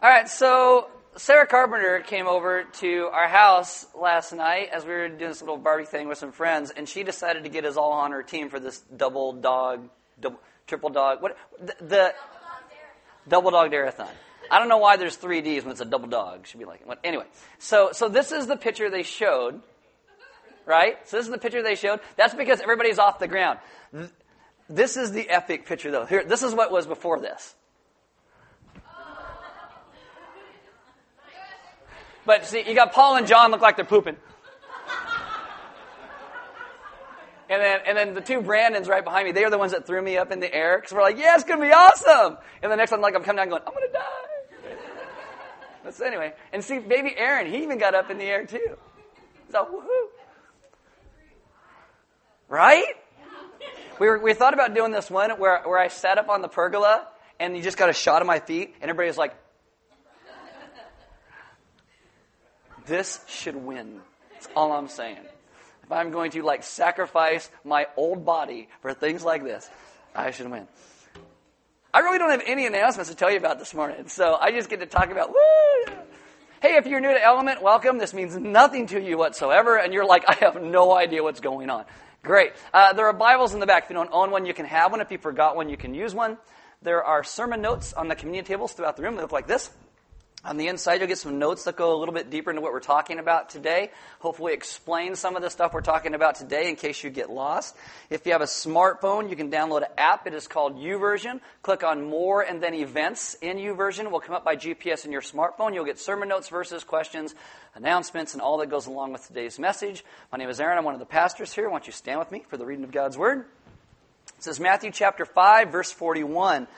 All right, so Sarah Carpenter came over to our house last night as we were doing this little barbecue thing with some friends, and she decided to get us all on her team for this double dog, double, triple dog, what the, the double dog darathon. I don't know why there's three Ds when it's a double dog. Should be like what? Anyway, so so this is the picture they showed, right? So this is the picture they showed. That's because everybody's off the ground. This is the epic picture, though. Here, this is what was before this. But see, you got Paul and John look like they're pooping. And then, and then the two Brandons right behind me, they are the ones that threw me up in the air because we're like, yeah, it's going to be awesome. And the next one, like, I'm coming down going, I'm going to die. But anyway, and see, baby Aaron, he even got up in the air too. So, woohoo. Right? We, were, we thought about doing this one where, where I sat up on the pergola and you just got a shot of my feet and everybody was like, this should win. That's all I'm saying. If I'm going to like sacrifice my old body for things like this, I should win. I really don't have any announcements to tell you about this morning, so I just get to talk about woo. Hey, if you're new to Element, welcome. This means nothing to you whatsoever, and you're like, I have no idea what's going on. Great. Uh, there are Bibles in the back. If you don't own one, you can have one. If you forgot one, you can use one. There are sermon notes on the communion tables throughout the room. They look like this. On the inside, you'll get some notes that go a little bit deeper into what we're talking about today. Hopefully, explain some of the stuff we're talking about today in case you get lost. If you have a smartphone, you can download an app. It is called YouVersion. Click on More and then Events in YouVersion. will come up by GPS in your smartphone. You'll get sermon notes, verses, questions, announcements, and all that goes along with today's message. My name is Aaron. I'm one of the pastors here. I want you stand with me for the reading of God's Word. It says Matthew chapter 5, verse 41.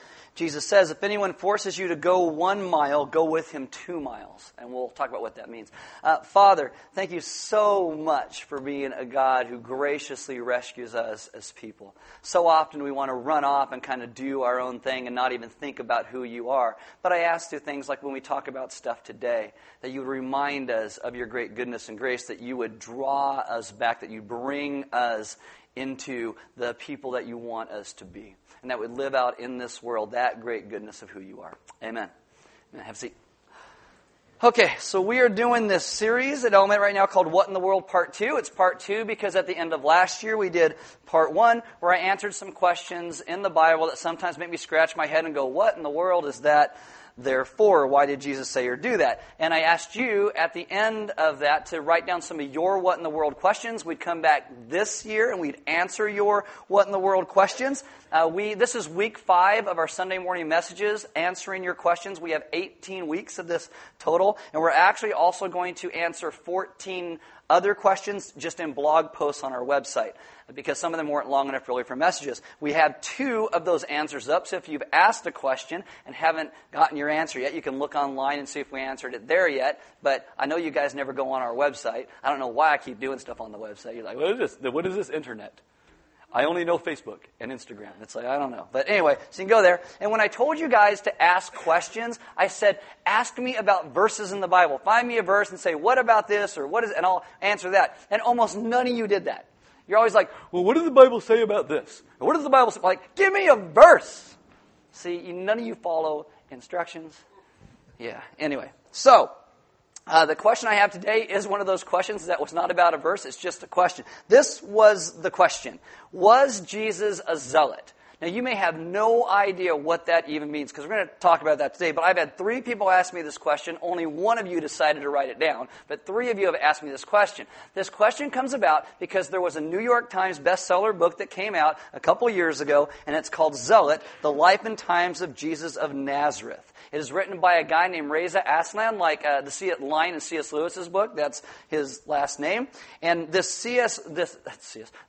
Jesus says, if anyone forces you to go one mile, go with him two miles. And we'll talk about what that means. Uh, Father, thank you so much for being a God who graciously rescues us as people. So often we want to run off and kind of do our own thing and not even think about who you are. But I ask you things like when we talk about stuff today, that you would remind us of your great goodness and grace, that you would draw us back, that you bring us into the people that you want us to be and that would live out in this world that great goodness of who you are. Amen. Amen. Have a seat. Okay, so we are doing this series at Element right now called What in the World Part 2. It's Part 2 because at the end of last year we did Part 1 where I answered some questions in the Bible that sometimes make me scratch my head and go, What in the world is that? Therefore. Why did Jesus say or do that? And I asked you at the end of that to write down some of your what in the world questions. We'd come back this year and we'd answer your what in the world questions. Uh, we this is week five of our Sunday morning messages, answering your questions. We have 18 weeks of this total, and we're actually also going to answer 14 other questions just in blog posts on our website because some of them weren't long enough really for messages. We have two of those answers up, so if you've asked a question and haven't gotten your answer yet, you can look online and see if we answered it there yet. But I know you guys never go on our website. I don't know why I keep doing stuff on the website. You're like, what is this? What is this internet? I only know Facebook and Instagram. It's like, I don't know. But anyway, so you can go there. And when I told you guys to ask questions, I said, ask me about verses in the Bible. Find me a verse and say, what about this or what is, and I'll answer that. And almost none of you did that. You're always like, well, what does the Bible say about this? what does the Bible say? Like, give me a verse. See, none of you follow instructions. Yeah, anyway. So, uh, the question I have today is one of those questions that was not about a verse, it's just a question. This was the question Was Jesus a zealot? Now, you may have no idea what that even means because we're going to talk about that today, but I've had three people ask me this question. Only one of you decided to write it down, but three of you have asked me this question. This question comes about because there was a New York Times bestseller book that came out a couple years ago, and it's called Zealot The Life and Times of Jesus of Nazareth. It is written by a guy named Reza Aslan, like uh, the C- line in C.S. Lewis's book. That's his last name. And this C.S. this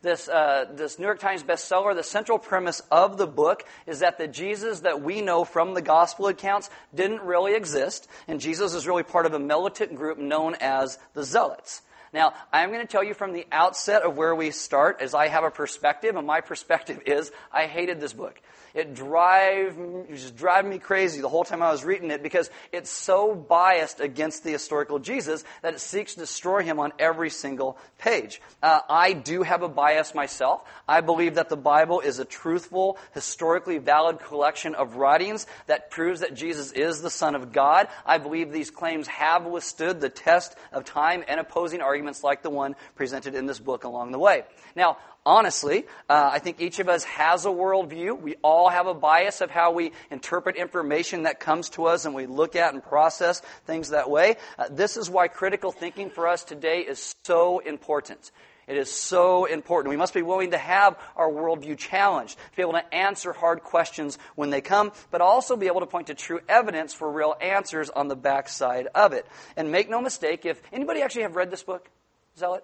this uh, this New York Times bestseller. The central premise of the book is that the Jesus that we know from the gospel accounts didn't really exist, and Jesus is really part of a militant group known as the Zealots. Now, I'm going to tell you from the outset of where we start, as I have a perspective, and my perspective is I hated this book. It drive, just driving me crazy the whole time I was reading it because it's so biased against the historical Jesus that it seeks to destroy him on every single page. Uh, I do have a bias myself. I believe that the Bible is a truthful, historically valid collection of writings that proves that Jesus is the Son of God. I believe these claims have withstood the test of time and opposing arguments like the one presented in this book along the way. Now, honestly, uh, I think each of us has a worldview. We all have a bias of how we interpret information that comes to us and we look at and process things that way. Uh, this is why critical thinking for us today is so important. It is so important. We must be willing to have our worldview challenged, to be able to answer hard questions when they come, but also be able to point to true evidence for real answers on the backside of it. And make no mistake, if anybody actually have read this book, Zealot?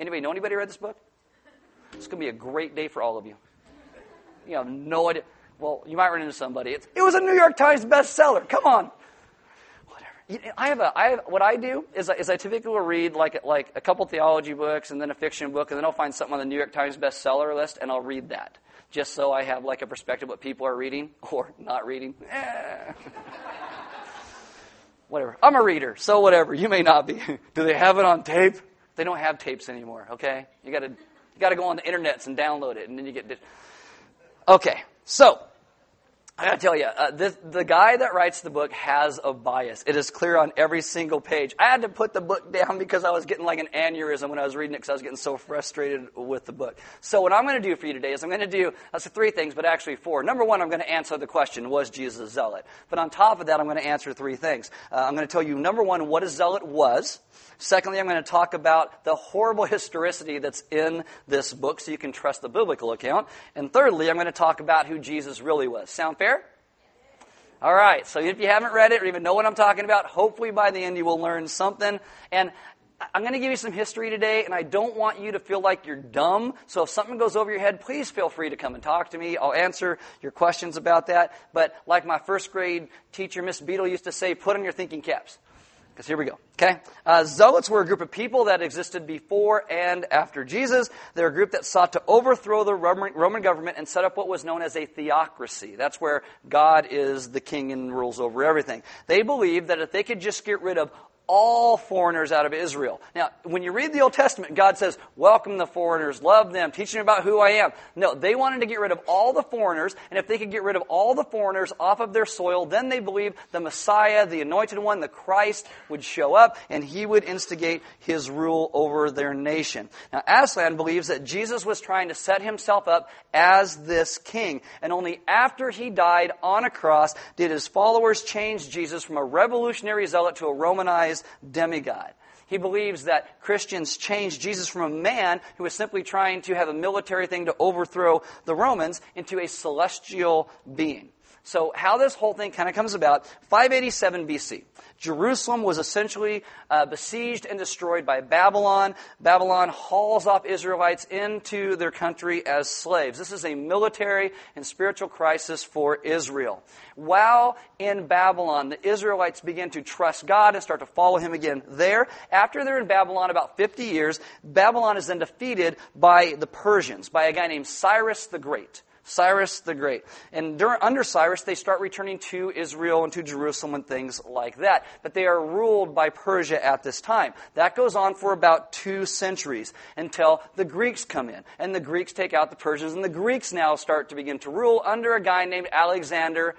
Anybody know anybody read this book? It's going to be a great day for all of you. You have no idea. Well, you might run into somebody. It's, it was a New York Times bestseller. Come on. Whatever. I have a, I have, what I do is, is I typically will read like, like a couple theology books and then a fiction book, and then I'll find something on the New York Times bestseller list, and I'll read that. Just so I have like a perspective of what people are reading or not reading. Eh. whatever. I'm a reader, so whatever. You may not be. Do they have it on tape? They don't have tapes anymore, okay? You gotta, you gotta go on the internets and download it, and then you get. Okay, so I gotta tell you, uh, this, the guy that writes the book has a bias. It is clear on every single page. I had to put the book down because I was getting like an aneurysm when I was reading it because I was getting so frustrated with the book. So what I'm to do for you today is I'm to do that's three things, but actually four. Number one, I'm to answer the question: Was Jesus a zealot? But on top of that, I'm to answer three things. Uh, I'm to tell you number one, what a zealot was. Secondly, I'm going to talk about the horrible historicity that's in this book so you can trust the biblical account. And thirdly, I'm going to talk about who Jesus really was. Sound fair? All right, so if you haven't read it or even know what I'm talking about, hopefully by the end you will learn something. And I'm going to give you some history today, and I don't want you to feel like you're dumb. So if something goes over your head, please feel free to come and talk to me. I'll answer your questions about that. But like my first grade teacher, Miss Beadle, used to say, put on your thinking caps. Because here we go. Okay? Uh, Zealots were a group of people that existed before and after Jesus. They're a group that sought to overthrow the Roman, government and set up what was known as a theocracy. That's where God is the king and rules over everything. They believed that if they could just get rid of all foreigners out of Israel. Now, when you read the Old Testament, God says, welcome the foreigners, love them, teach them about who I am. No, they wanted to get rid of all the foreigners, and if they could get rid of all the foreigners off of their soil, then they believed the Messiah, the anointed one, the Christ, would show up, and he would instigate his rule over their nation. Now, Aslan believes that Jesus was trying to set himself up as this king, and only after he died on a cross did his followers change Jesus from a revolutionary zealot to a Romanized demigod. He believes that Christians changed Jesus from a man who was simply trying to have a military thing to overthrow the Romans into a celestial being. So, how this whole thing kind of comes about 587 BC. Jerusalem was essentially uh, besieged and destroyed by Babylon. Babylon hauls off Israelites into their country as slaves. This is a military and spiritual crisis for Israel. While in Babylon, the Israelites begin to trust God and start to follow Him again there. After they're in Babylon about 50 years, Babylon is then defeated by the Persians, by a guy named Cyrus the Great. Cyrus the Great. And during, under Cyrus, they start returning to Israel and to Jerusalem and things like that. But they are ruled by Persia at this time. That goes on for about two centuries until the Greeks come in. And the Greeks take out the Persians, and the Greeks now start to begin to rule under a guy named Alexander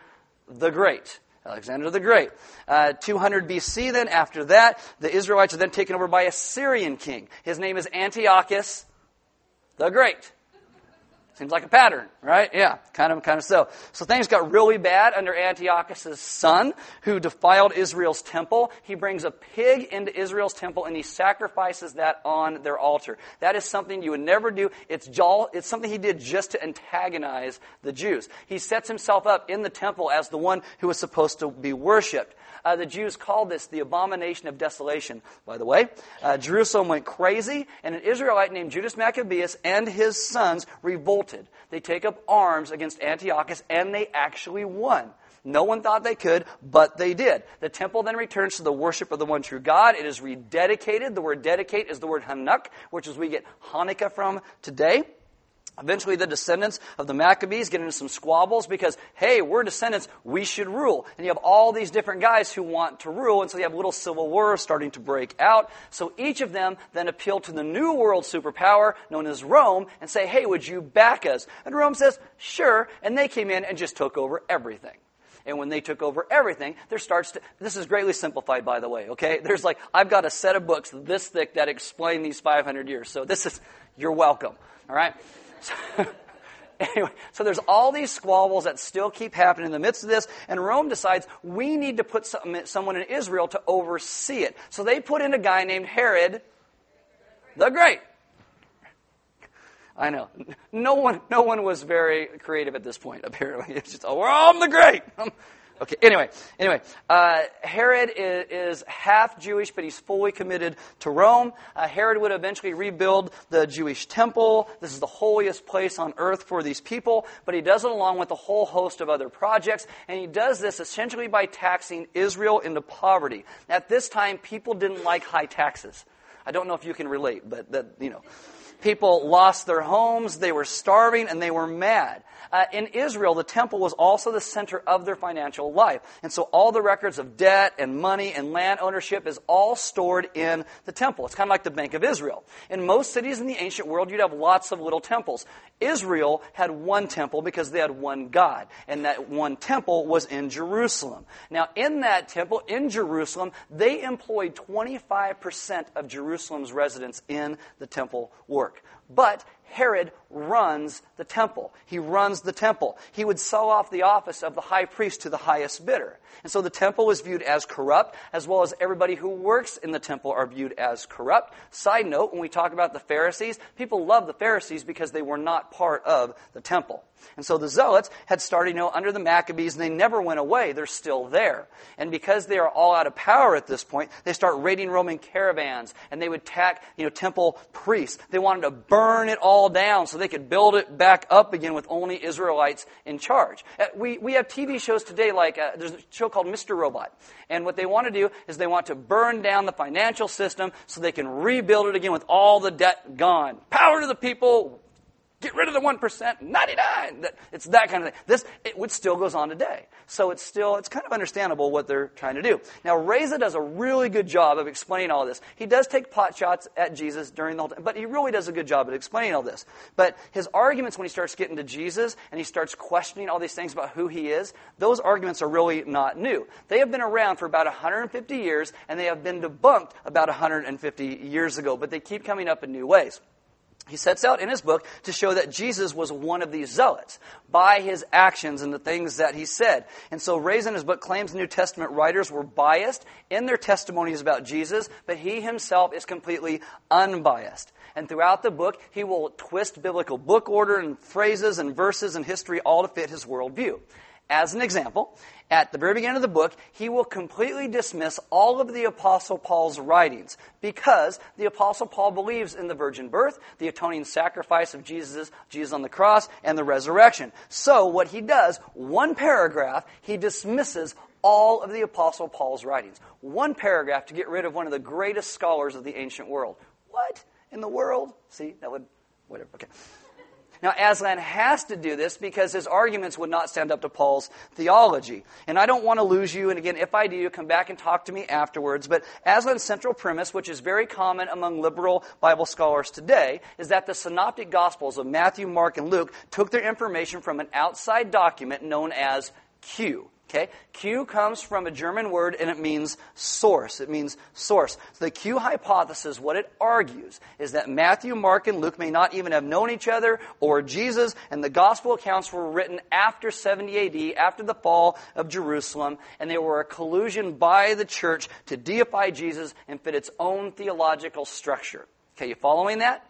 the Great. Alexander the Great. Uh, 200 BC, then, after that, the Israelites are then taken over by a Syrian king. His name is Antiochus the Great. Seems like a pattern, right? Yeah, kind of, kind of so. So things got really bad under Antiochus' son, who defiled Israel's temple. He brings a pig into Israel's temple and he sacrifices that on their altar. That is something you would never do. It's, it's something he did just to antagonize the Jews. He sets himself up in the temple as the one who was supposed to be worshipped. Uh, the Jews called this the abomination of desolation, by the way. Uh, Jerusalem went crazy, and an Israelite named Judas Maccabeus and his sons revolted. They take up arms against Antiochus, and they actually won. No one thought they could, but they did. The temple then returns to the worship of the one true God. It is rededicated. The word dedicate is the word Hanuk, which is we get Hanukkah from today. Eventually, the descendants of the Maccabees get into some squabbles because, hey, we're descendants, we should rule. And you have all these different guys who want to rule, and so you have little civil wars starting to break out. So each of them then appeal to the new world superpower known as Rome and say, hey, would you back us? And Rome says, sure. And they came in and just took over everything. And when they took over everything, there starts to, this is greatly simplified, by the way, okay? There's like, I've got a set of books this thick that explain these 500 years. So this is, you're welcome, all right? So, anyway, so there's all these squabbles that still keep happening in the midst of this, and Rome decides we need to put some, someone in Israel to oversee it. So they put in a guy named Herod the Great. I know. No one, no one was very creative at this point, apparently. It's just, oh, well, I'm the Great. Okay, anyway, anyway, uh, Herod is, is, half Jewish, but he's fully committed to Rome. Uh, Herod would eventually rebuild the Jewish temple. This is the holiest place on earth for these people, but he does it along with a whole host of other projects, and he does this essentially by taxing Israel into poverty. At this time, people didn't like high taxes. I don't know if you can relate, but that, you know. People lost their homes, they were starving, and they were mad. Uh, in Israel, the temple was also the center of their financial life. And so all the records of debt and money and land ownership is all stored in the temple. It's kind of like the Bank of Israel. In most cities in the ancient world, you'd have lots of little temples. Israel had one temple because they had one God. And that one temple was in Jerusalem. Now, in that temple, in Jerusalem, they employed 25% of Jerusalem's residents in the temple work. But Herod runs the temple. He runs the temple. He would sell off the office of the high priest to the highest bidder. And so the temple is viewed as corrupt, as well as everybody who works in the temple are viewed as corrupt. Side note, when we talk about the Pharisees, people love the Pharisees because they were not part of the temple. And so the Zealots had started, you know, under the Maccabees, and they never went away. They're still there. And because they are all out of power at this point, they start raiding Roman caravans, and they would attack, you know, temple priests. They wanted to burn it all down so they could build it back up again with only Israelites in charge. Uh, we, we have TV shows today like, uh, there's a show called Mr. Robot. And what they want to do is they want to burn down the financial system so they can rebuild it again with all the debt gone. Power to the people, Get rid of the 1%, 99. It's that kind of thing. This, it, still goes on today. So it's still, it's kind of understandable what they're trying to do. Now, Reza does a really good job of explaining all this. He does take pot shots at Jesus during the whole time, but he really does a good job at explaining all this. But his arguments when he starts getting to Jesus and he starts questioning all these things about who he is, those arguments are really not new. They have been around for about 150 years and they have been debunked about 150 years ago, but they keep coming up in new ways. He sets out in his book to show that Jesus was one of these zealots by his actions and the things that he said. And so Reza in his book claims New Testament writers were biased in their testimonies about Jesus, but he himself is completely unbiased. And throughout the book, he will twist biblical book order and phrases and verses and history all to fit his worldview. As an example, at the very beginning of the book, he will completely dismiss all of the Apostle Paul's writings because the Apostle Paul believes in the virgin birth, the atoning sacrifice of Jesus, Jesus on the cross, and the resurrection. So, what he does, one paragraph, he dismisses all of the Apostle Paul's writings. One paragraph to get rid of one of the greatest scholars of the ancient world. What in the world? See, that would, whatever, okay. Now, Aslan has to do this because his arguments would not stand up to Paul's theology. And I don't want to lose you, and again, if I do, come back and talk to me afterwards. But Aslan's central premise, which is very common among liberal Bible scholars today, is that the synoptic gospels of Matthew, Mark, and Luke took their information from an outside document known as Q. Okay? Q comes from a German word and it means source. It means source. So the Q hypothesis, what it argues, is that Matthew, Mark, and Luke may not even have known each other or Jesus, and the gospel accounts were written after 70 AD, after the fall of Jerusalem, and they were a collusion by the church to deify Jesus and fit its own theological structure. Okay, you following that?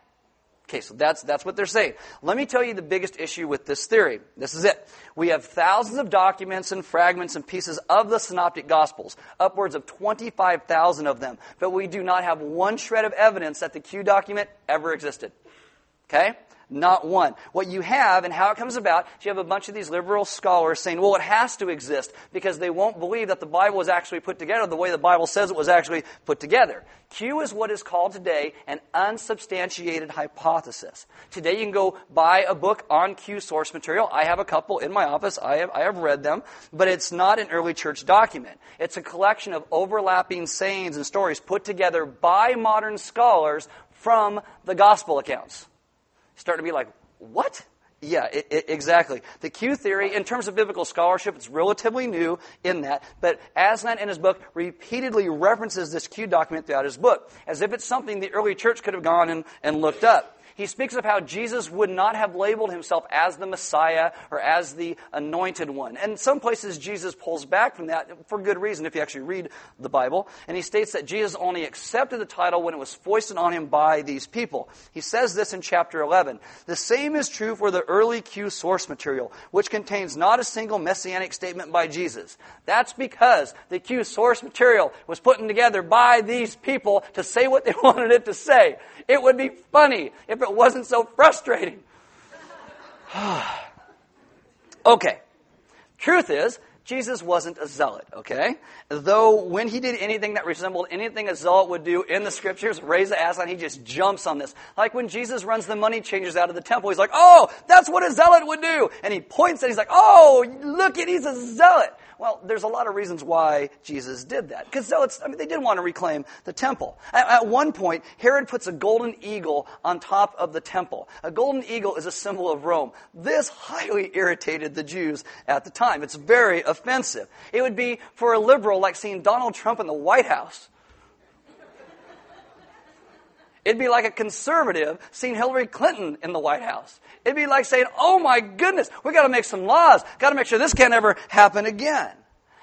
Okay, so that's, that's what they're saying. Let me tell you the biggest issue with this theory. This is it. We have thousands of documents and fragments and pieces of the Synoptic Gospels, upwards of 25,000 of them, but we do not have one shred of evidence that the Q document ever existed. Okay? Not one. What you have and how it comes about is you have a bunch of these liberal scholars saying, well, it has to exist because they won't believe that the Bible was actually put together the way the Bible says it was actually put together. Q is what is called today an unsubstantiated hypothesis. Today you can go buy a book on Q source material. I have a couple in my office. I have, I have read them, but it's not an early church document. It's a collection of overlapping sayings and stories put together by modern scholars from the gospel accounts. Start to be like, what? Yeah, it, it, exactly. The Q theory, in terms of biblical scholarship, it's relatively new in that, but Aslan in his book repeatedly references this Q document throughout his book, as if it's something the early church could have gone and, and looked up he speaks of how Jesus would not have labeled himself as the Messiah or as the anointed one. And some places Jesus pulls back from that for good reason if you actually read the Bible. And he states that Jesus only accepted the title when it was foisted on him by these people. He says this in chapter 11. The same is true for the early Q source material, which contains not a single messianic statement by Jesus. That's because the Q source material was put together by these people to say what they wanted it to say. It would be funny if it wasn't so frustrating. okay. Truth is, Jesus wasn't a zealot, okay? Though when he did anything that resembled anything a zealot would do in the scriptures, Reza Aslan, he just jumps on this. Like when Jesus runs the money changers out of the temple, he's like, oh, that's what a zealot would do. And he points and he's like, oh, look at, he's a zealot. Well, there's a lot of reasons why Jesus did that. Because zealots, I mean, they did want to reclaim the temple. At, at, one point, Herod puts a golden eagle on top of the temple. A golden eagle is a symbol of Rome. This highly irritated the Jews at the time. It's very offensive. It would be for a liberal like seeing Donald Trump in the White House. It'd be like a conservative seeing Hillary Clinton in the White House. It'd be like saying, oh my goodness, we gotta make some laws. Gotta make sure this can't ever happen again.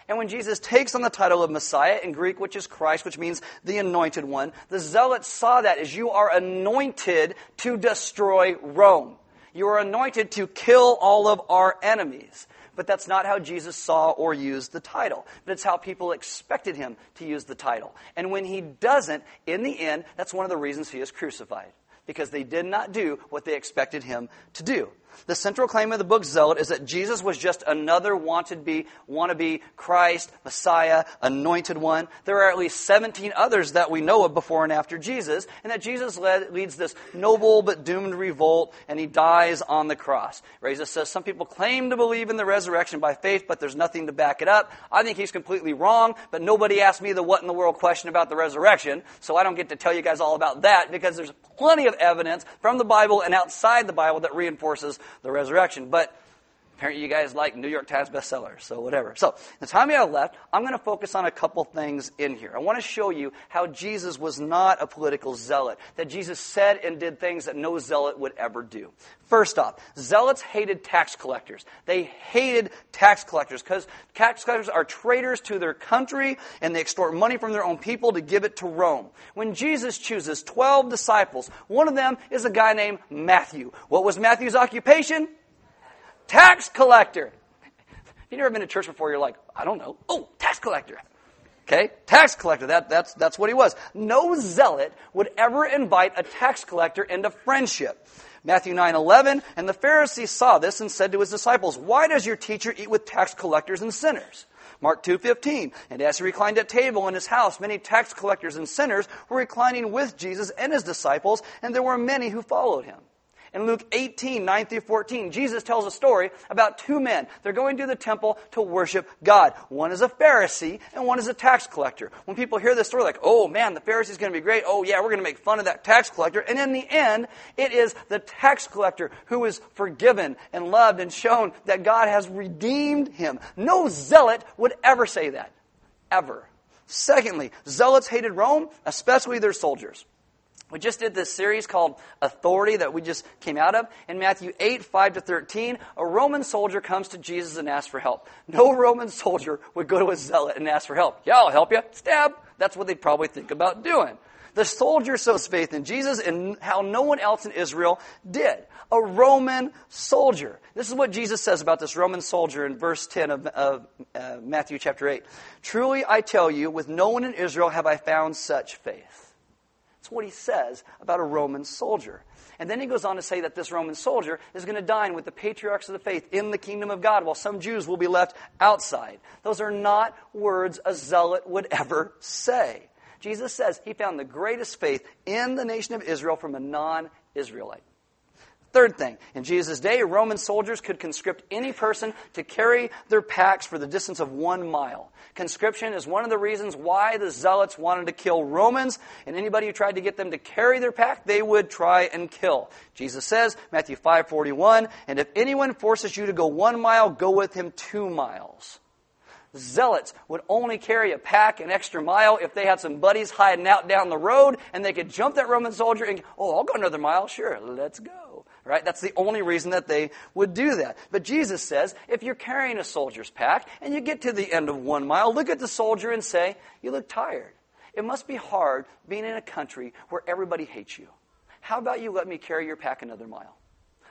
And when Jesus takes on the title of Messiah in Greek, which is Christ, which means the anointed one, the zealots saw that as you are anointed to destroy Rome. You are anointed to kill all of our enemies. But that's not how Jesus saw or used the title. But it's how people expected him to use the title. And when he doesn't, in the end, that's one of the reasons he is crucified. Because they did not do what they expected him to do. The central claim of the book Zealot is that Jesus was just another wanted be, wannabe Christ, Messiah, anointed one. There are at least 17 others that we know of before and after Jesus, and that Jesus led, leads this noble but doomed revolt, and he dies on the cross. Reza says some people claim to believe in the resurrection by faith, but there's nothing to back it up. I think he's completely wrong, but nobody asked me the what in the world question about the resurrection, so I don't get to tell you guys all about that because there's plenty of evidence from the Bible and outside the Bible that reinforces the resurrection. But apparently you guys like New York Times bestsellers, so whatever. So, the time we have left, I'm going to focus on a couple things in here. I want to show you how Jesus was not a political zealot, that Jesus said and did things that no zealot would ever do. First off, zealots hated tax collectors. They hated tax collectors because tax collectors are traitors to their country and they extort money from their own people to give it to Rome. When Jesus chooses 12 disciples, one of them is a guy named Matthew. What was Matthew's occupation? Tax collector. If you've never been to church before, you're like, I don't know. Oh, tax collector. Okay? Tax collector. That, that's, that's what he was. No zealot would ever invite a tax collector into friendship. Matthew 9 11, and the Pharisees saw this and said to his disciples, Why does your teacher eat with tax collectors and sinners? Mark 2:15 And as he reclined at table in his house many tax collectors and sinners were reclining with Jesus and his disciples and there were many who followed him. In Luke 18, 9 through 14, Jesus tells a story about two men. They're going to the temple to worship God. One is a Pharisee and one is a tax collector. When people hear this story, like, oh man, the Pharisee's going to be great. Oh yeah, we're going to make fun of that tax collector. And in the end, it is the tax collector who is forgiven and loved and shown that God has redeemed him. No zealot would ever say that. Ever. Secondly, zealots hated Rome, especially their soldiers. We just did this series called Authority that we just came out of. In Matthew 8, 5 to 13, a Roman soldier comes to Jesus and asks for help. No Roman soldier would go to a zealot and ask for help. Yeah, I'll help you. Stab. That's what they'd probably think about doing. The soldier shows faith in Jesus and how no one else in Israel did. A Roman soldier. This is what Jesus says about this Roman soldier in verse 10 of, of uh, Matthew chapter 8. Truly I tell you, with no one in Israel have I found such faith. That's what he says about a Roman soldier. And then he goes on to say that this Roman soldier is going to dine with the patriarchs of the faith in the kingdom of God, while some Jews will be left outside. Those are not words a zealot would ever say. Jesus says he found the greatest faith in the nation of Israel from a non Israelite. Third thing, in Jesus' day, Roman soldiers could conscript any person to carry their packs for the distance of one mile. Conscription is one of the reasons why the zealots wanted to kill Romans, and anybody who tried to get them to carry their pack, they would try and kill. Jesus says, Matthew 5:41, and if anyone forces you to go one mile, go with him two miles. Zealots would only carry a pack an extra mile if they had some buddies hiding out down the road and they could jump that Roman soldier and, go, oh, I'll go another mile. Sure, let's go. Right? That's the only reason that they would do that. But Jesus says, if you're carrying a soldier's pack and you get to the end of one mile, look at the soldier and say, you look tired. It must be hard being in a country where everybody hates you. How about you let me carry your pack another mile?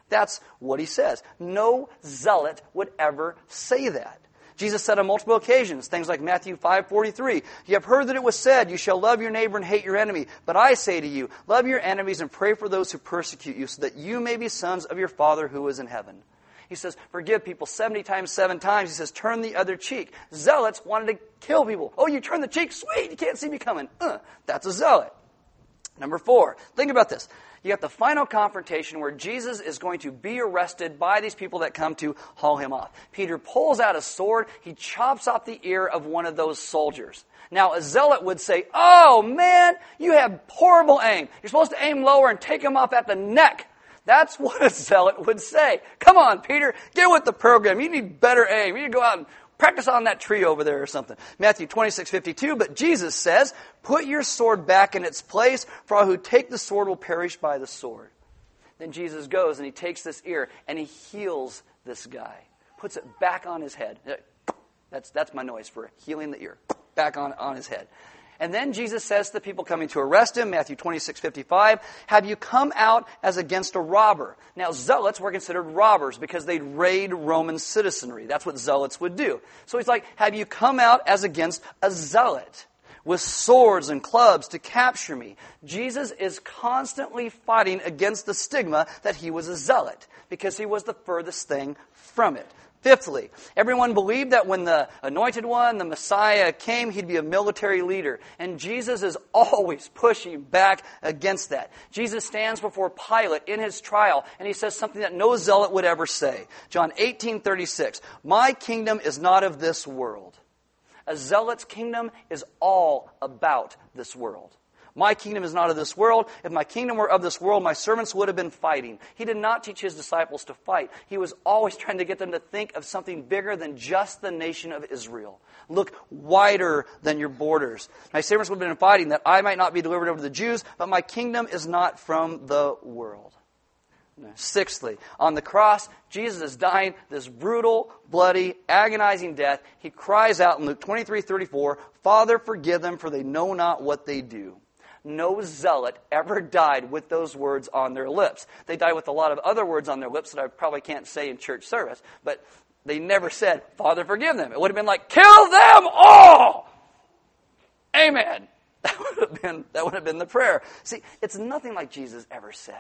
That's what he says. No zealot would ever say that. Jesus said on multiple occasions, things like Matthew 5:43, "You have heard that it was said, you shall love your neighbor and hate your enemy, but I say to you, love your enemies and pray for those who persecute you, so that you may be sons of your Father who is in heaven." He says, forgive people 70 times, seven times. He says, turn the other cheek. Zealots wanted to kill people. Oh, you turn the cheek? Sweet, you can't see me coming. Uh, that's a zealot. Number four, think about this you have the final confrontation where Jesus is going to be arrested by these people that come to haul him off. Peter pulls out a sword, he chops off the ear of one of those soldiers. Now, a zealot would say, Oh man, you have horrible aim. You're supposed to aim lower and take him off at the neck. That's what a zealot would say. Come on, Peter, get with the program. You need better aim. You need to go out and Practice on that tree over there or something. Matthew 26, 52. But Jesus says, Put your sword back in its place, for all who take the sword will perish by the sword. Then Jesus goes and he takes this ear and he heals this guy, puts it back on his head. That's, that's my noise for healing the ear. Back on, on his head. And then Jesus says to the people coming to arrest him, Matthew 26, 55, Have you come out as against a robber? Now, zealots were considered robbers because they'd raid Roman citizenry. That's what zealots would do. So he's like, Have you come out as against a zealot? With swords and clubs to capture me. Jesus is constantly fighting against the stigma that he was a zealot because he was the furthest thing from it. Fifthly, everyone believed that when the anointed one, the Messiah, came, he'd be a military leader. And Jesus is always pushing back against that. Jesus stands before Pilate in his trial, and he says something that no zealot would ever say. John 18 36. My kingdom is not of this world. A zealot's kingdom is all about this world. My kingdom is not of this world. If my kingdom were of this world, my servants would have been fighting. He did not teach his disciples to fight. He was always trying to get them to think of something bigger than just the nation of Israel. Look wider than your borders. My servants would have been fighting that I might not be delivered over to the Jews, but my kingdom is not from the world. Sixthly, on the cross, Jesus is dying this brutal, bloody, agonizing death. He cries out in Luke 23 34, Father, forgive them, for they know not what they do no zealot ever died with those words on their lips. They died with a lot of other words on their lips that I probably can't say in church service, but they never said, Father, forgive them. It would have been like, kill them all! Amen. That would have been, that would have been the prayer. See, it's nothing like Jesus ever said.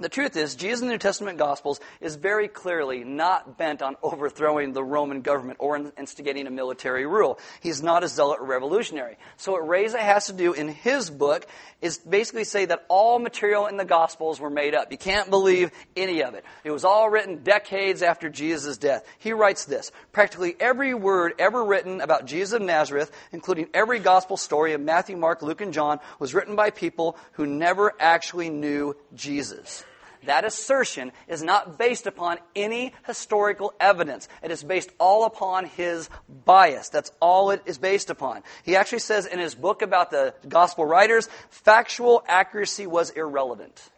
The truth is, Jesus in the New Testament Gospels is very clearly not bent on overthrowing the Roman government or instigating a military rule. He's not a zealot or revolutionary. So what Reza has to do in his book is basically say that all material in the Gospels were made up. You can't believe any of it. It was all written decades after Jesus' death. He writes this, practically every word ever written about Jesus of Nazareth, including every Gospel story of Matthew, Mark, Luke, and John, was written by people who never actually knew Jesus. That assertion is not based upon any historical evidence. It is based all upon his bias. That's all it is based upon. He actually says in his book about the gospel writers, factual accuracy was irrelevant.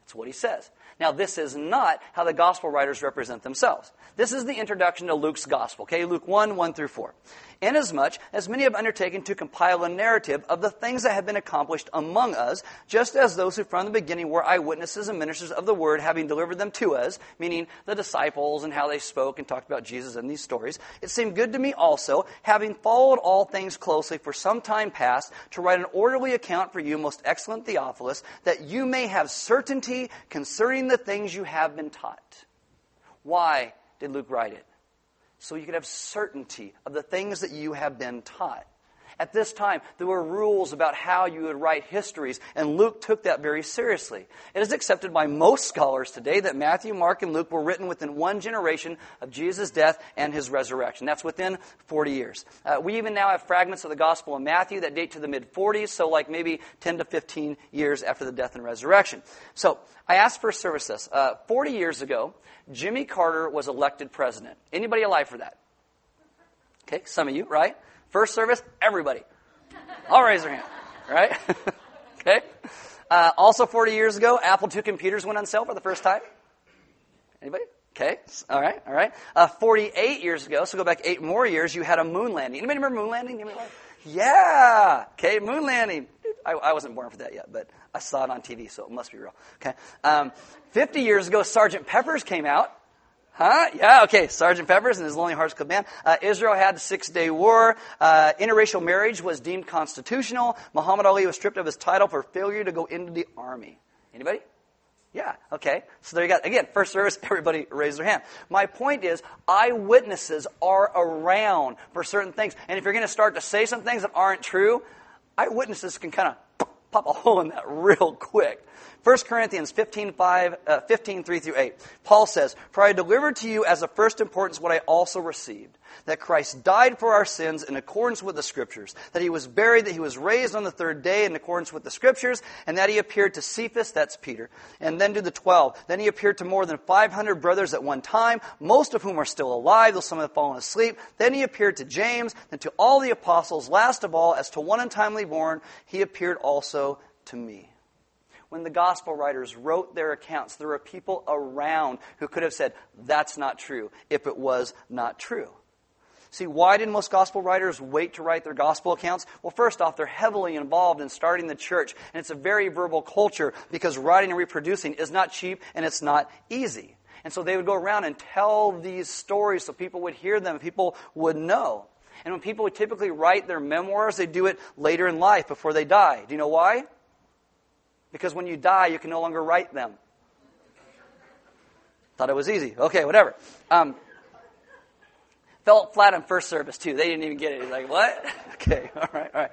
That's what he says. Now, this is not how the gospel writers represent themselves. This is the introduction to Luke's gospel, okay? Luke 1, 1 through 4 inasmuch as many have undertaken to compile a narrative of the things that have been accomplished among us, just as those who from the beginning were eyewitnesses and ministers of the word, having delivered them to us, meaning the disciples and how they spoke and talked about Jesus in these stories, it seemed good to me also, having followed all things closely for some time past, to write an orderly account for you, most excellent Theophilus, that you may have certainty concerning the things you have been taught. Why did Luke write it? so you could have certainty of the things that you have been taught. At this time, there were rules about how you would write histories, and Luke took that very seriously. It is accepted by most scholars today that Matthew, Mark, and Luke were written within one generation of Jesus' death and his resurrection. That's within 40 years. Uh, we even now have fragments of the Gospel of Matthew that date to the mid 40s, so like maybe 10 to 15 years after the death and resurrection. So I asked for a service this. Uh, 40 years ago, Jimmy Carter was elected president. Anybody alive for that? Okay, some of you, right? First service, everybody. All raise your hand, right? okay. Uh, also, 40 years ago, Apple II computers went on sale for the first time. Anybody? Okay. All right. All right. Uh, 48 years ago, so go back eight more years, you had a moon landing. Anybody remember moon landing? Yeah. Okay. Moon landing. I, I, wasn't born for that yet, but I saw it on TV, so it must be real. Okay. Um, 50 years ago, Sergeant Pepper's came out. Huh? Yeah, okay. Sergeant Pepper's and his Lonely Hearts Club Band. Uh, Israel had the Six Day War. Uh, interracial marriage was deemed constitutional. Muhammad Ali was stripped of his title for failure to go into the army. Anybody? Yeah, okay. So there you go. Again, first service, everybody raise their hand. My point is, eyewitnesses are around for certain things. And if you're going to start to say some things that aren't true, eyewitnesses can kind of pop a hole in that real quick. 1 Corinthians 15, 5, uh, 15, 3 through 8. Paul says, For I delivered to you as of first importance what I also received that Christ died for our sins in accordance with the Scriptures, that he was buried, that he was raised on the third day in accordance with the Scriptures, and that he appeared to Cephas, that's Peter, and then to the twelve. Then he appeared to more than 500 brothers at one time, most of whom are still alive, though some have fallen asleep. Then he appeared to James, then to all the apostles. Last of all, as to one untimely born, he appeared also to me when the gospel writers wrote their accounts, there were people around who could have said, that's not true, if it was not true. See, why did most gospel writers wait to write their gospel accounts? Well, first off, they're heavily involved in starting the church, and it's a very verbal culture because writing and reproducing is not cheap and it's not easy. And so they would go around and tell these stories so people would hear them, people would know. And when people would typically write their memoirs, they do it later in life before they die. Do you know why? Because when you die, you can no longer write them. Thought it was easy. Okay, whatever. Um, Fell flat on first service, too. They didn't even get it. He's like, what? okay, all right, all right.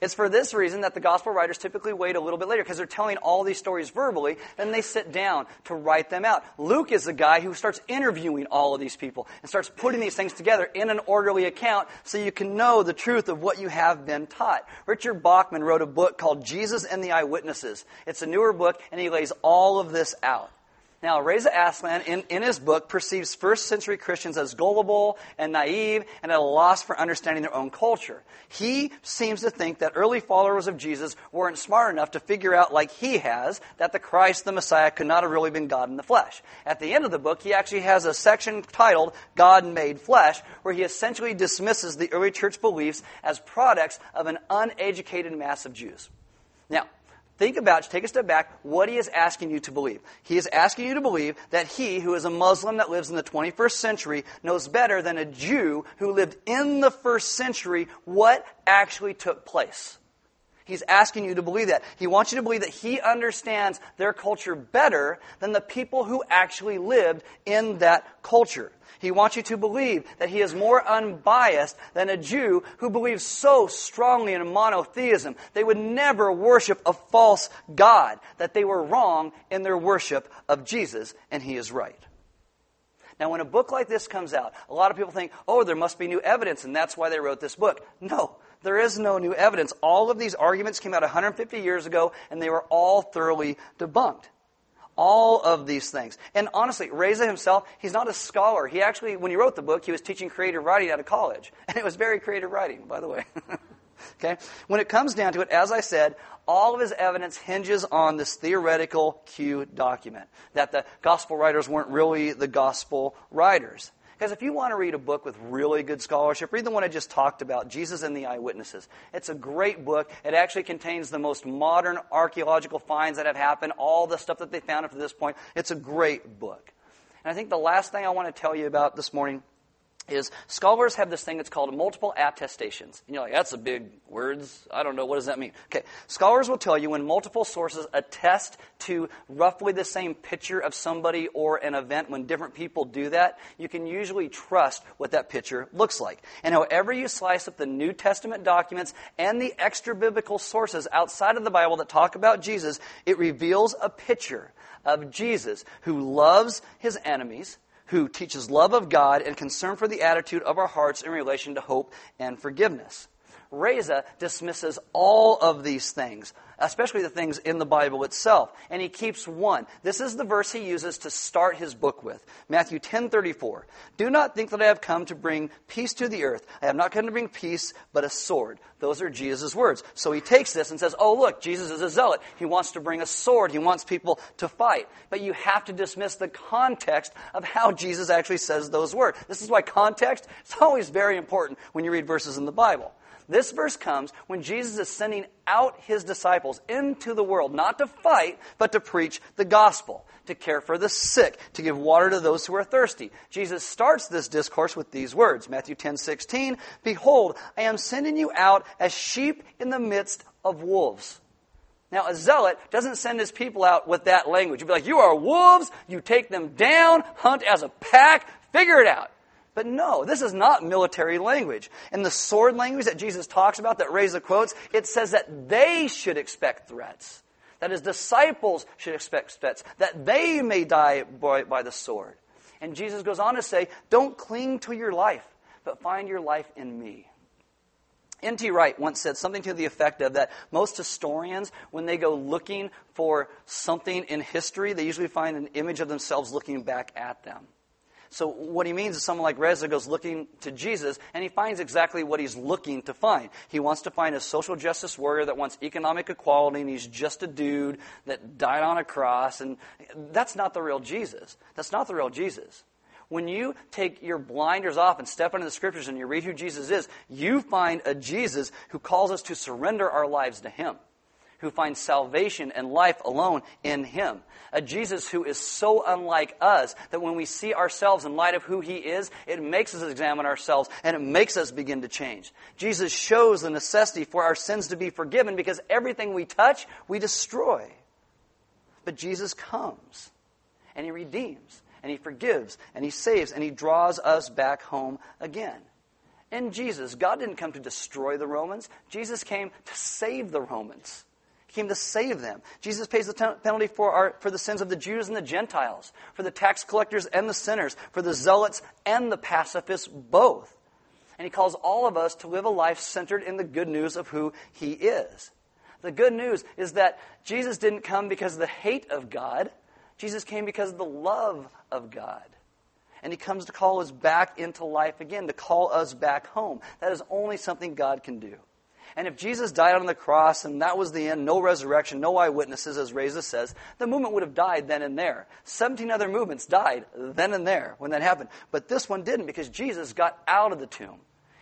It's for this reason that the gospel writers typically wait a little bit later because they're telling all these stories verbally, and they sit down to write them out. Luke is the guy who starts interviewing all of these people and starts putting these things together in an orderly account so you can know the truth of what you have been taught. Richard Bauckham wrote a book called Jesus and the Eyewitnesses. It's a newer book, and he lays all of this out. Now, Reza Aslan, in, in his book, perceives first century Christians as gullible and naive and at a loss for understanding their own culture. He seems to think that early followers of Jesus weren't smart enough to figure out, like he has, that the Christ, the Messiah, could not have really been God in the flesh. At the end of the book, he actually has a section titled God Made Flesh, where he essentially dismisses the early church beliefs as products of an uneducated mass of Jews. Now, think about, take a step back, what he is asking you to believe. He is asking you to believe that he, who is a Muslim that lives in the 21st century, knows better than a Jew who lived in the first century what actually took place. He's asking you to believe that. He wants you to believe that he understands their culture better than the people who actually lived in that culture. He wants you to believe that he is more unbiased than a Jew who believes so strongly in monotheism. They would never worship a false God, that they were wrong in their worship of Jesus, and he is right. Now, when a book like this comes out, a lot of people think, oh, there must be new evidence, and that's why they wrote this book. No, there is no new evidence. All of these arguments came out 150 years ago, and they were all thoroughly debunked all of these things. And honestly, Reza himself, he's not a scholar. He actually, when he wrote the book, he was teaching creative writing out of college. And it was very creative writing, by the way. Okay? When it comes down to it, as I said, all of his evidence hinges on this theoretical Q document that the gospel writers weren't really the gospel writers. Because if you want to read a book with really good scholarship, read the one I just talked about, Jesus and the Eyewitnesses. It's a great book. It actually contains the most modern archaeological finds that have happened, all the stuff that they found up to this point. It's a great book. And I think the last thing I want to tell you about this morning is scholars have this thing that's called multiple attestations. And you're like, that's a big words. I don't know. What does that mean? Okay. Scholars will tell you when multiple sources attest to roughly the same picture of somebody or an event, when different people do that, you can usually trust what that picture looks like. And however you slice up the New Testament documents and the extra biblical sources outside of the Bible that talk about Jesus, it reveals a picture of Jesus who loves his enemies who teaches love of God and concern for the attitude of our hearts in relation to hope and forgiveness. Reza dismisses all of these things, especially the things in the Bible itself, and he keeps one. This is the verse he uses to start his book with. Matthew 10:34. Do not think that I have come to bring peace to the earth. I have not come to bring peace, but a sword. Those are Jesus' words. So he takes this and says, "Oh, look, Jesus is a zealot. He wants to bring a sword. He wants people to fight." But you have to dismiss the context of how Jesus actually says those words. This is why context is always very important when you read verses in the Bible. This verse comes when Jesus is sending out his disciples into the world, not to fight, but to preach the gospel, to care for the sick, to give water to those who are thirsty. Jesus starts this discourse with these words Matthew 10 16, Behold, I am sending you out as sheep in the midst of wolves. Now, a zealot doesn't send his people out with that language. You'd be like, You are wolves, you take them down, hunt as a pack, figure it out. But no, this is not military language. In the sword language that Jesus talks about, that Reza quotes, it says that they should expect threats. That his disciples should expect threats. That they may die by, by the sword. And Jesus goes on to say, don't cling to your life, but find your life in me. N.T. Wright once said something to the effect of that most historians, when they go looking for something in history, they usually find an image of themselves looking back at them. So what he means is someone like Reza goes looking to Jesus, and he finds exactly what he's looking to find. He wants to find a social justice warrior that wants economic equality, and he's just a dude that died on a cross, and that's not the real Jesus. That's not the real Jesus. When you take your blinders off and step into the scriptures and you read who Jesus is, you find a Jesus who calls us to surrender our lives to him who finds salvation and life alone in Him. A Jesus who is so unlike us that when we see ourselves in light of who He is, it makes us examine ourselves and it makes us begin to change. Jesus shows the necessity for our sins to be forgiven because everything we touch, we destroy. But Jesus comes and He redeems and He forgives and He saves and He draws us back home again. In Jesus, God didn't come to destroy the Romans. Jesus came to save the Romans. Came to save them. Jesus pays the penalty for, our, for the sins of the Jews and the Gentiles, for the tax collectors and the sinners, for the zealots and the pacifists both. And he calls all of us to live a life centered in the good news of who he is. The good news is that Jesus didn't come because of the hate of God. Jesus came because of the love of God. And he comes to call us back into life again, to call us back home. That is only something God can do. And if Jesus died on the cross and that was the end, no resurrection, no eyewitnesses, as Reza says, the movement would have died then and there. 17 other movements died then and there when that happened. But this one didn't because Jesus got out of the tomb.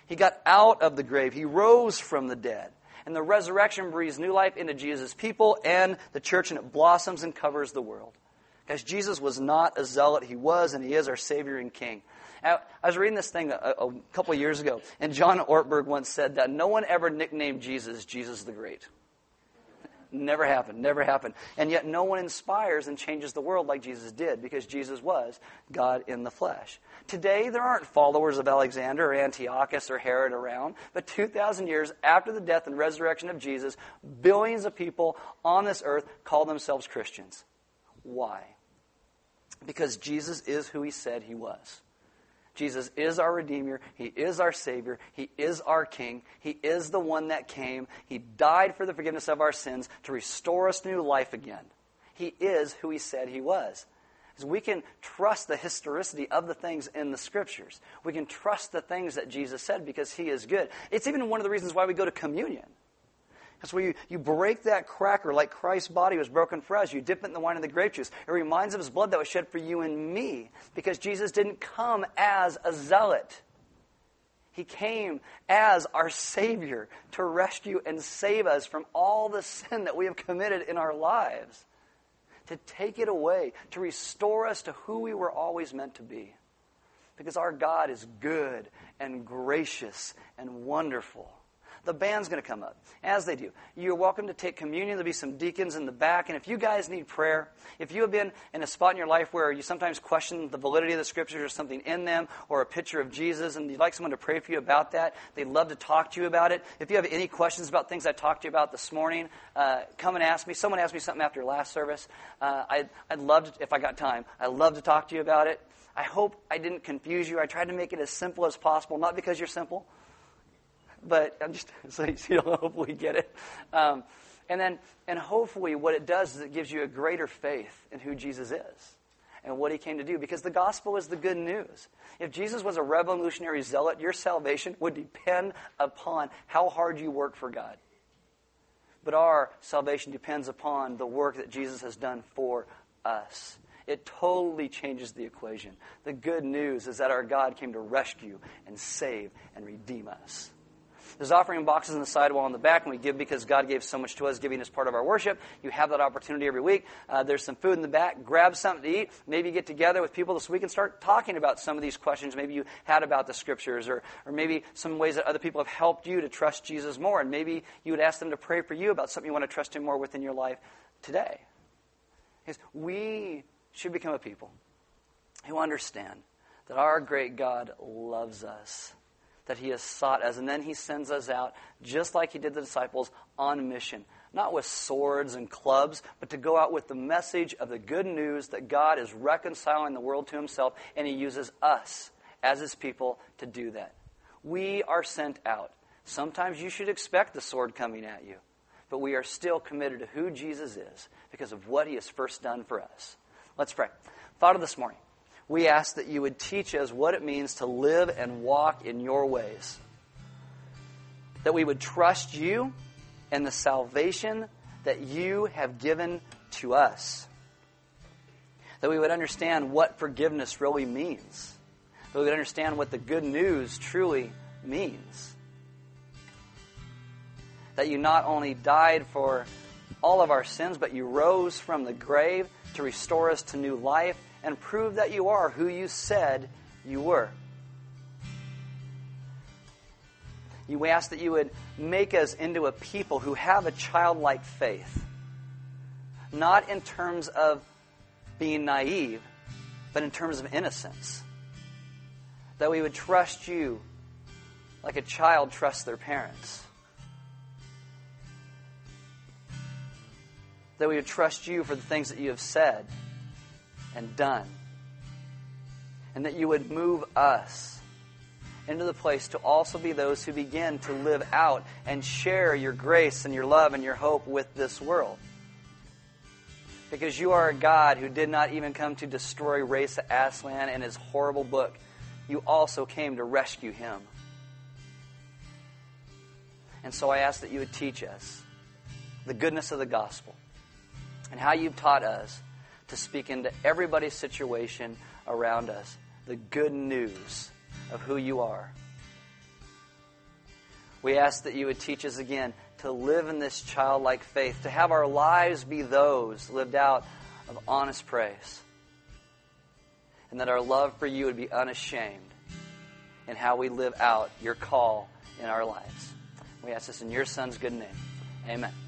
He got out of the grave. He rose from the dead. And the resurrection breathes new life into Jesus' people and the church, and it blossoms and covers the world. Because Jesus was not a zealot. He was and he is our Savior and King. Uh, I was reading this thing a, a couple of years ago, and John Ortberg once said that no one ever nicknamed Jesus Jesus the Great. Never happened, never happened. And yet no one inspires and changes the world like Jesus did because Jesus was God in the flesh. Today, there aren't followers of Alexander or Antiochus or Herod around, but 2,000 years after the death and resurrection of Jesus, billions of people on this earth call themselves Christians. Why? Because Jesus is who he said he was. Jesus is our Redeemer. He is our Savior. He is our King. He is the one that came. He died for the forgiveness of our sins to restore us new life again. He is who He said He was. is we can trust the historicity of the things in the scriptures. We can trust the things that Jesus said because he is good. It's even one of the reasons why we go to communion. That's where you, you break that cracker like Christ's body was broken for us. You dip it in the wine of the grape juice. It reminds of his blood that was shed for you and me because Jesus didn't come as a zealot. He came as our Savior to rescue and save us from all the sin that we have committed in our lives to take it away, to restore us to who we were always meant to be. Because our God is good and gracious and wonderful. The band's going to come up, as they do. You're welcome to take communion. There'll be some deacons in the back. And if you guys need prayer, if you have been in a spot in your life where you sometimes question the validity of the scriptures or something in them, or a picture of Jesus, and you'd like someone to pray for you about that, they'd love to talk to you about it. If you have any questions about things I talked to you about this morning, uh, come and ask me. Someone asked me something after last service. Uh, I'd, I'd love to, if I got time, I'd love to talk to you about it. I hope I didn't confuse you. I tried to make it as simple as possible, not because you're simple, but I'm just so you'll hopefully get it. Um, and then, and hopefully, what it does is it gives you a greater faith in who Jesus is and what he came to do. Because the gospel is the good news. If Jesus was a revolutionary zealot, your salvation would depend upon how hard you work for God. But our salvation depends upon the work that Jesus has done for us. It totally changes the equation. The good news is that our God came to rescue and save and redeem us. There's offering boxes on the sidewall in the back, and we give because God gave so much to us. Giving is part of our worship. You have that opportunity every week. Uh, there's some food in the back. Grab something to eat. Maybe get together with people this week and start talking about some of these questions. Maybe you had about the scriptures, or, or maybe some ways that other people have helped you to trust Jesus more. And maybe you would ask them to pray for you about something you want to trust Him more within your life today. Because we should become a people who understand that our great God loves us that he has sought us. And then he sends us out, just like he did the disciples, on mission. Not with swords and clubs, but to go out with the message of the good news that God is reconciling the world to himself, and he uses us as his people to do that. We are sent out. Sometimes you should expect the sword coming at you, but we are still committed to who Jesus is because of what he has first done for us. Let's pray. Father, this morning, we ask that you would teach us what it means to live and walk in your ways. That we would trust you and the salvation that you have given to us. That we would understand what forgiveness really means. That we would understand what the good news truly means. That you not only died for all of our sins, but you rose from the grave to restore us to new life and prove that you are who you said you were. You ask that you would make us into a people who have a childlike faith, not in terms of being naive, but in terms of innocence. That we would trust you like a child trusts their parents. That we would trust you for the things that you have said and done. And that you would move us into the place to also be those who begin to live out and share your grace and your love and your hope with this world. Because you are a God who did not even come to destroy Reza Aslan and his horrible book. You also came to rescue him. And so I ask that you would teach us the goodness of the gospel and how you've taught us to speak into everybody's situation around us the good news of who you are. We ask that you would teach us again to live in this childlike faith, to have our lives be those lived out of honest praise, and that our love for you would be unashamed in how we live out your call in our lives. We ask this in your Son's good name. Amen.